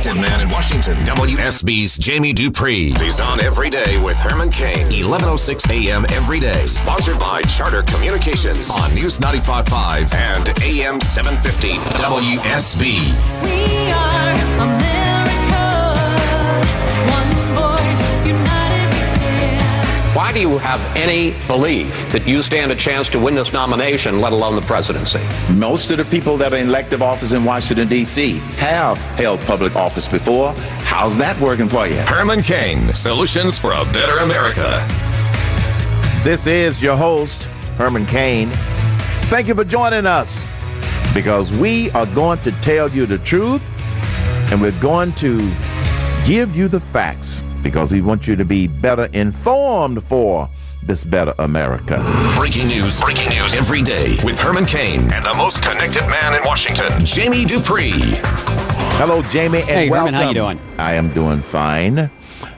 connected man in Washington, WSB's Jamie Dupree. He's on every day with Herman Cain, 1106 a.m. every day. Sponsored by Charter Communications on News 95.5 and AM 750 WSB. We are America. Why do you have any belief that you stand a chance to win this nomination, let alone the presidency? Most of the people that are in elective office in Washington, D.C. have held public office before. How's that working for you? Herman Cain, Solutions for a Better America. This is your host, Herman Cain. Thank you for joining us because we are going to tell you the truth and we're going to give you the facts because we want you to be better informed for this better America. Breaking news, breaking news every day with Herman Cain and the most connected man in Washington, Jamie Dupree. Hello, Jamie, and Hey, welcome. Herman, how you doing? I am doing fine.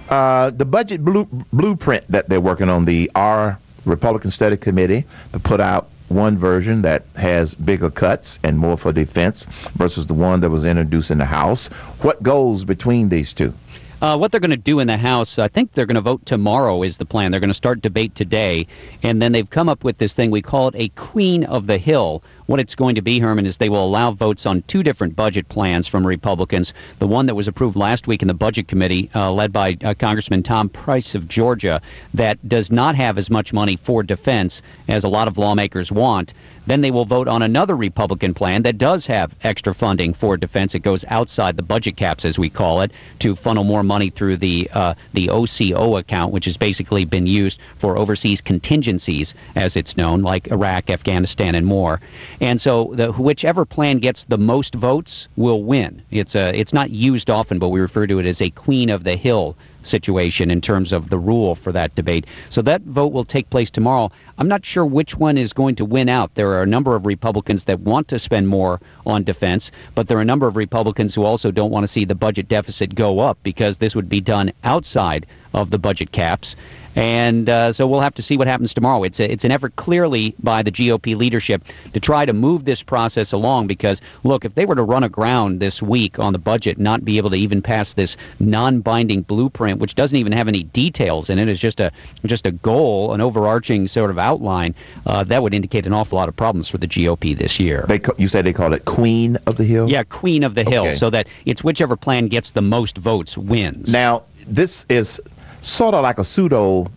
Uh, the budget blue, blueprint that they're working on, the R Republican Study Committee, to put out one version that has bigger cuts and more for defense versus the one that was introduced in the House. What goes between these two? Uh, what they're going to do in the House, I think they're going to vote tomorrow, is the plan. They're going to start debate today. And then they've come up with this thing, we call it a Queen of the Hill. What it's going to be, Herman, is they will allow votes on two different budget plans from Republicans. The one that was approved last week in the Budget Committee, uh, led by uh, Congressman Tom Price of Georgia, that does not have as much money for defense as a lot of lawmakers want. Then they will vote on another Republican plan that does have extra funding for defense. It goes outside the budget caps, as we call it, to funnel more money through the uh, the OCO account, which has basically been used for overseas contingencies, as it's known, like Iraq, Afghanistan, and more. And so, the, whichever plan gets the most votes will win. It's a it's not used often, but we refer to it as a Queen of the Hill situation in terms of the rule for that debate. So that vote will take place tomorrow. I'm not sure which one is going to win out. There are a number of Republicans that want to spend more on defense, but there are a number of Republicans who also don't want to see the budget deficit go up because this would be done outside of the budget caps. And uh, so we'll have to see what happens tomorrow. It's a, it's an effort clearly by the GOP leadership to try to move this process along because look, if they were to run aground this week on the budget, not be able to even pass this non-binding blueprint, which doesn't even have any details in it, it's just a just a goal, an overarching sort of outline, uh, that would indicate an awful lot of problems for the GOP this year. They you said they call it Queen of the Hill. Yeah, Queen of the Hill, Okay. so that it's whichever plan gets the most votes wins. Now, this is sort of like a pseudo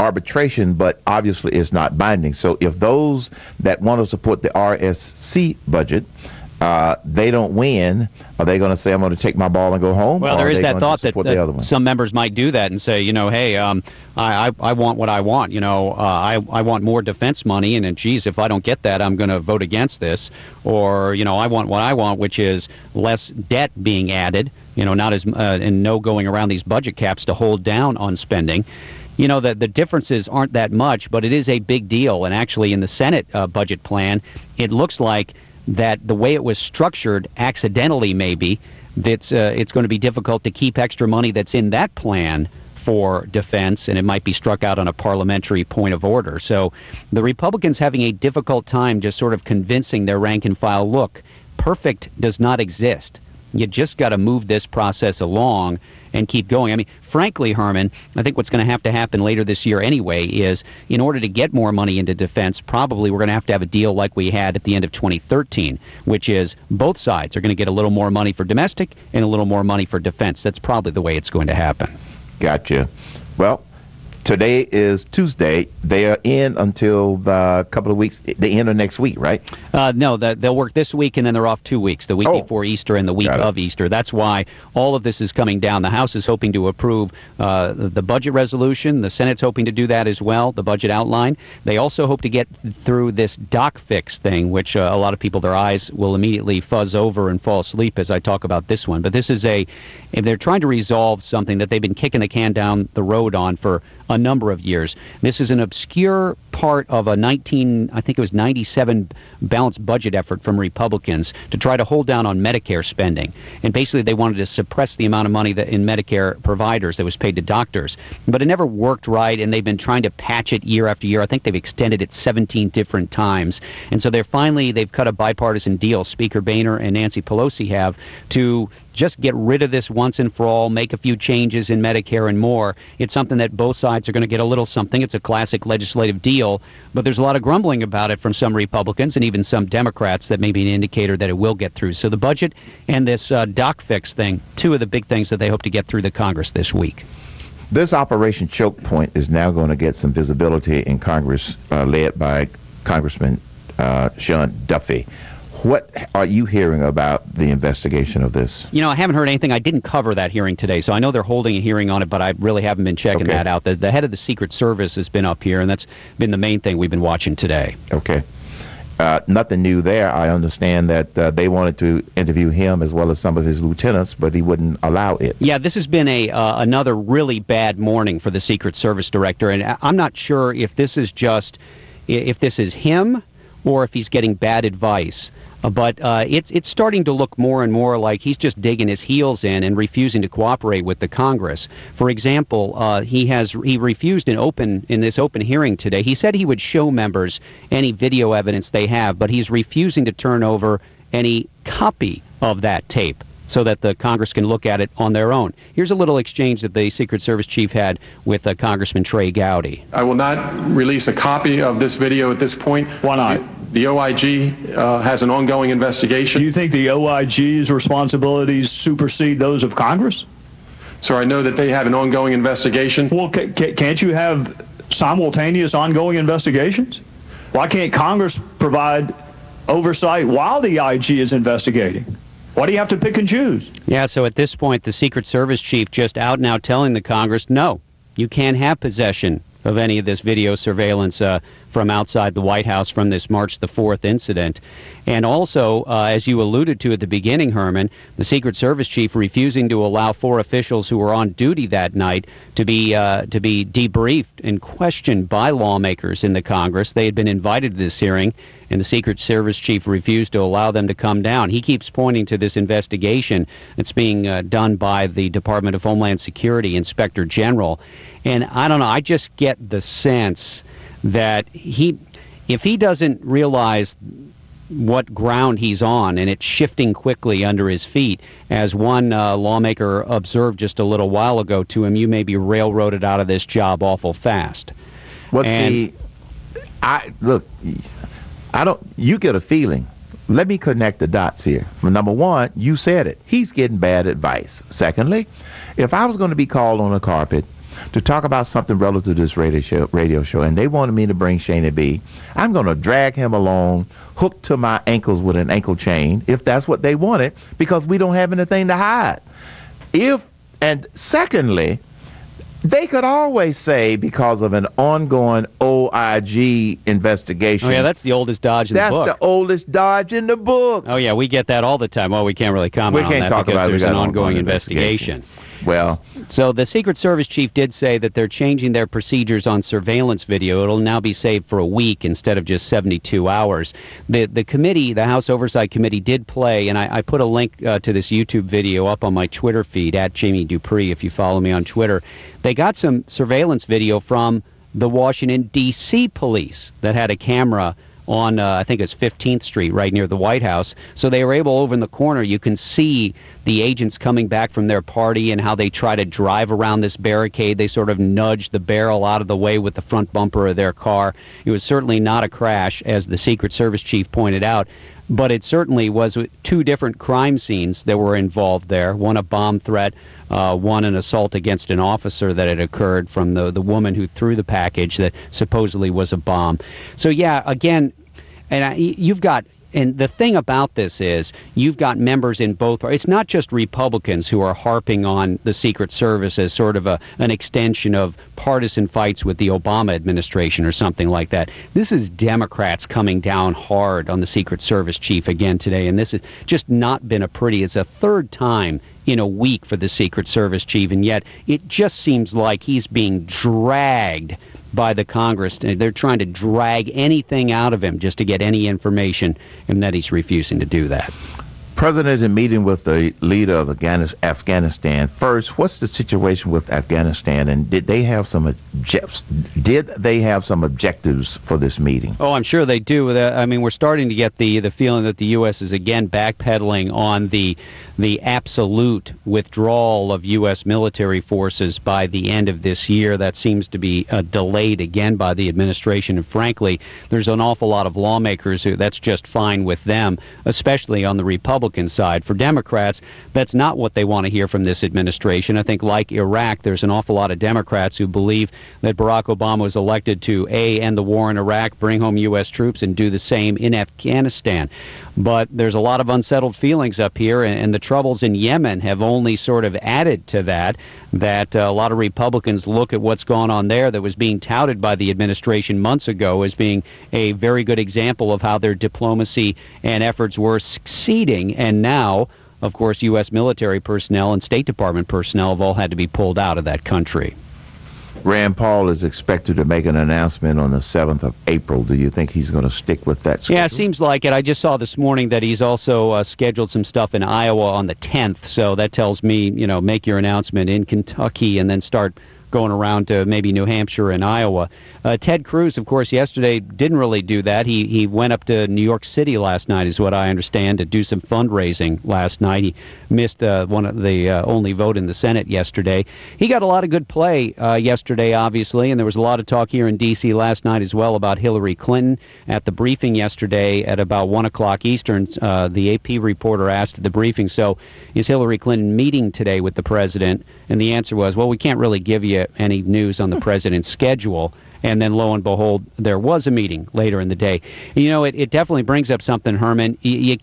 arbitration, but obviously it's not binding. So if those that want to support the RSC budget, uh, they don't win, are they going to say, I'm going to take my ball and go home? Well, there is that thought that, support that the other one? some members might do that and say, you know, hey, um, I, I, I want what I want. You know, uh, I, I want more defense money, and, and geez, if I don't get that, I'm going to vote against this. Or, you know, I want what I want, which is less debt being added. You know, not as uh, and no going around these budget caps to hold down on spending. You know, the, the differences aren't that much, but it is a big deal. And actually, in the Senate uh, budget plan, it looks like that the way it was structured, accidentally maybe, that's uh, it's going to be difficult to keep extra money that's in that plan for defense, and it might be struck out on a parliamentary point of order. So the Republicans having a difficult time just sort of convincing their rank and file look, perfect does not exist. You just got to move this process along and keep going. I mean, frankly, Herman, I think what's going to have to happen later this year anyway is in order to get more money into defense, probably we're going to have to have a deal like we had at the end of 2013, which is both sides are going to get a little more money for domestic and a little more money for defense. That's probably the way it's going to happen. Gotcha. Well, today is Tuesday. They are in until the couple of weeks, the end of next week, right? Uh, no, the, they'll work this week and then they're off two weeks, the week Oh. before Easter and the week of Easter. That's why all of this is coming down. The House is hoping to approve uh, the budget resolution. The Senate's hoping to do that as well, the budget outline. They also hope to get through this doc fix thing, which uh, a lot of people, their eyes will immediately fuzz over and fall asleep as I talk about this one. But this is a—if they're trying to resolve something that they've been kicking the can down the road on for a number of years. This is an obscure part of a 19, I think it was 97 balanced budget effort from Republicans to try to hold down on Medicare spending. And basically, they wanted to suppress the amount of money that in Medicare providers that was paid to doctors. But it never worked right, and they've been trying to patch it year after year. I think they've extended it 17 different times. And so they're finally, they've cut a bipartisan deal, Speaker Boehner and Nancy Pelosi have, to just get rid of this once and for all, make a few changes in Medicare and more. It's something that both sides are going to get a little something. It's a classic legislative deal, but there's a lot of grumbling about it from some Republicans and even some Democrats that may be an indicator that it will get through. So the budget and this uh, doc fix thing, two of the big things that they hope to get through the Congress this week. This Operation Choke Point is now going to get some visibility in Congress, uh, led by Congressman uh, Sean Duffy. What are you hearing about the investigation of this? You know, I haven't heard anything. I didn't cover that hearing today, so I know they're holding a hearing on it, but I really haven't been checking Okay. that out. The, the head of the Secret Service has been up here, and that's been the main thing we've been watching today. Okay. Uh, nothing new there. I understand that uh, they wanted to interview him as well as some of his lieutenants, but he wouldn't allow it. Yeah, this has been a uh, another really bad morning for the Secret Service director, and I'm not sure if this is just if this is him or if he's getting bad advice. Uh, But uh, it's it's starting to look more and more like he's just digging his heels in and refusing to cooperate with the Congress. For example, uh, he has he refused in open in this open hearing today. He said he would show members any video evidence they have, but he's refusing to turn over any copy of that tape so that the Congress can look at it on their own. Here's a little exchange that the Secret Service chief had with uh, Congressman Trey Gowdy. I will not release a copy of this video at this point. Why not? The OIG uh, has an ongoing investigation. Do you think the OIG's responsibilities supersede those of Congress? So I know that they have an ongoing investigation. Well, ca- ca- can't you have simultaneous ongoing investigations? Why can't Congress provide oversight while the IG is investigating? Why do you have to pick and choose? Yeah, so at this point, the Secret Service chief just out now telling the Congress, no, you can't have possession of any of this video surveillance uh, from outside the White House from this March the 4th incident. And also, uh, as you alluded to at the beginning, Herman, the Secret Service chief refusing to allow four officials who were on duty that night to be uh, to be debriefed and questioned by lawmakers in the Congress. They had been invited to this hearing, and the Secret Service chief refused to allow them to come down. He keeps pointing to this investigation that's being uh, done by the Department of Homeland Security Inspector General. And I don't know, I just get the sense that he, if he doesn't realize what ground he's on and it's shifting quickly under his feet, as one uh, lawmaker observed just a little while ago to him, you may be railroaded out of this job awful fast. Well, And- see, I look. I don't. You get a feeling. Let me connect the dots here. Number one, you said it. He's getting bad advice. Secondly, if I was going to be called on a carpet to talk about something relative to this radio show, radio show, and they wanted me to bring Shana B, I'm going to drag him along, hooked to my ankles with an ankle chain, if that's what they wanted, because we don't have anything to hide. If and secondly, they could always say because of an ongoing OIG investigation. Oh, yeah, that's the oldest dodge in the book. That's the oldest dodge in the book. Oh yeah, we get that all the time. Well, we can't really comment we on can't that talk because about there's an ongoing investigation. Well, So the Secret Service chief did say that they're changing their procedures on surveillance video. It'll now be saved for a week instead of just 72 hours. The the committee, the House Oversight Committee, did play, and I, I put a link uh, to this YouTube video up on my Twitter feed at Jamie Dupree. If you follow me on Twitter, they got some surveillance video from the Washington D.C. police that had a camera on uh, I think it's 15th Street, right near the White House. So they were able over in the corner. You can see the agents coming back from their party and how they try to drive around this barricade. They sort of nudge the barrel out of the way with the front bumper of their car. It was certainly not a crash, as the Secret Service chief pointed out. But it certainly was two different crime scenes that were involved there. One a bomb threat, uh, one an assault against an officer that had occurred from the, the woman who threw the package that supposedly was a bomb. So, yeah, again, and I, you've got and the thing about this is you've got members in both it's not just republicans who are harping on the secret service as sort of a an extension of partisan fights with the obama administration or something like that. This is democrats coming down hard on the secret service chief again today and this has just not been a pretty it's a third time in a week for the secret service chief and yet it just seems like he's being dragged by the Congress. Uh, they're trying to drag anything out of him just to get any information, and that he's refusing to do that. President in meeting with the leader of Afghanistan. First, what's the situation with Afghanistan, and did they have some objectives? Did they have some objectives for this meeting? Oh, I'm sure they do. Uh, I mean, we're starting to get the the feeling that the U.S. is again backpedaling on the the absolute withdrawal of U.S. military forces by the end of this year. That seems to be uh, delayed again by the administration. And frankly, there's an awful lot of lawmakers who that's just fine with them, especially on the Republican side. For Democrats, that's not what they want to hear from this administration. I think, like Iraq, there's an awful lot of Democrats who believe that Barack Obama was elected to A, end the war in Iraq, bring home U.S. troops, and do the same in Afghanistan. But there's a lot of unsettled feelings up here, and, and the troubles in Yemen have only sort of added to that. That uh, a lot of Republicans look at what's gone on there that was being touted by the administration months ago as being a very good example of how their diplomacy and efforts were succeeding. And now, of course, U.S. military personnel and State Department personnel have all had to be pulled out of that country. Rand Paul is expected to make an announcement on the 7th of April. Do you think he's going to stick with that schedule? Yeah, it seems like it. I just saw this morning that he's also uh, scheduled some stuff in Iowa on the 10th. So that tells me, you know, make your announcement in Kentucky and then start going around to maybe New Hampshire and Iowa. Uh, Ted Cruz, of course, yesterday didn't really do that. He he went up to New York City last night, is what I understand, to do some fundraising last night. He missed uh, one of the uh, only vote in the Senate yesterday. He got a lot of good play uh, yesterday, obviously, and there was a lot of talk here in D.C. last night as well about Hillary Clinton. At the briefing yesterday at about one o'clock Eastern, uh, the AP reporter asked at the briefing, "So, is Hillary Clinton meeting today with the president?" And the answer was, "Well, we can't really give you any news on the hmm. president's schedule." And then lo and behold, there was a meeting later in the day. You know, it, it definitely brings up something, Herman. You, you,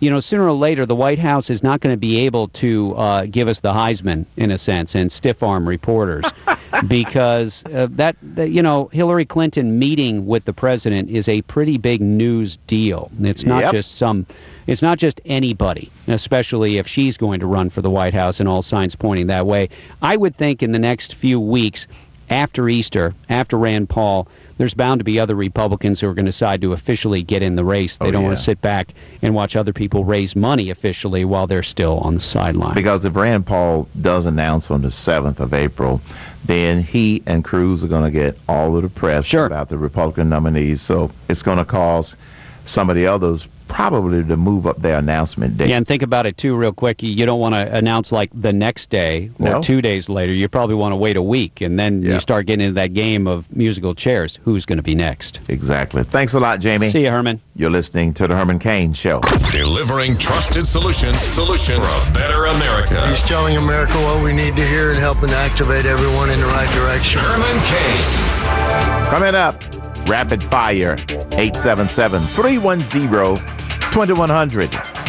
you know, sooner or later, the White House is not going to be able to uh, give us the Heisman, in a sense, and stiff arm reporters. because uh, that, that, you know, Hillary Clinton meeting with the president is a pretty big news deal. It's not Yep. just some. It's not just anybody, especially if she's going to run for the White House and all signs pointing that way. I would think in the next few weeks after Easter, after Rand Paul, there's bound to be other Republicans who are going to decide to officially get in the race. They Oh, don't want to sit back and watch other people raise money officially while they're still on the sideline. Because if Rand Paul does announce on the 7th of April, then he and Cruz are going to get all of the press Sure. about the Republican nominees. So it's going to cause some of the others probably to move up their announcement date. Yeah, and think about it too, real quick. You- You don't want to announce like the next day or No. two days later. You probably want to wait a week, and then Yeah. you start getting into that game of musical chairs. Who's going to be next? Exactly. Thanks a lot, Jamie. See you, Herman. You're listening to the Herman Cain Show. Delivering trusted solutions, solutions for a better America. He's telling America what we need to hear and helping activate everyone in the right direction. Herman Cain. Coming up, rapid fire 877 310 2100.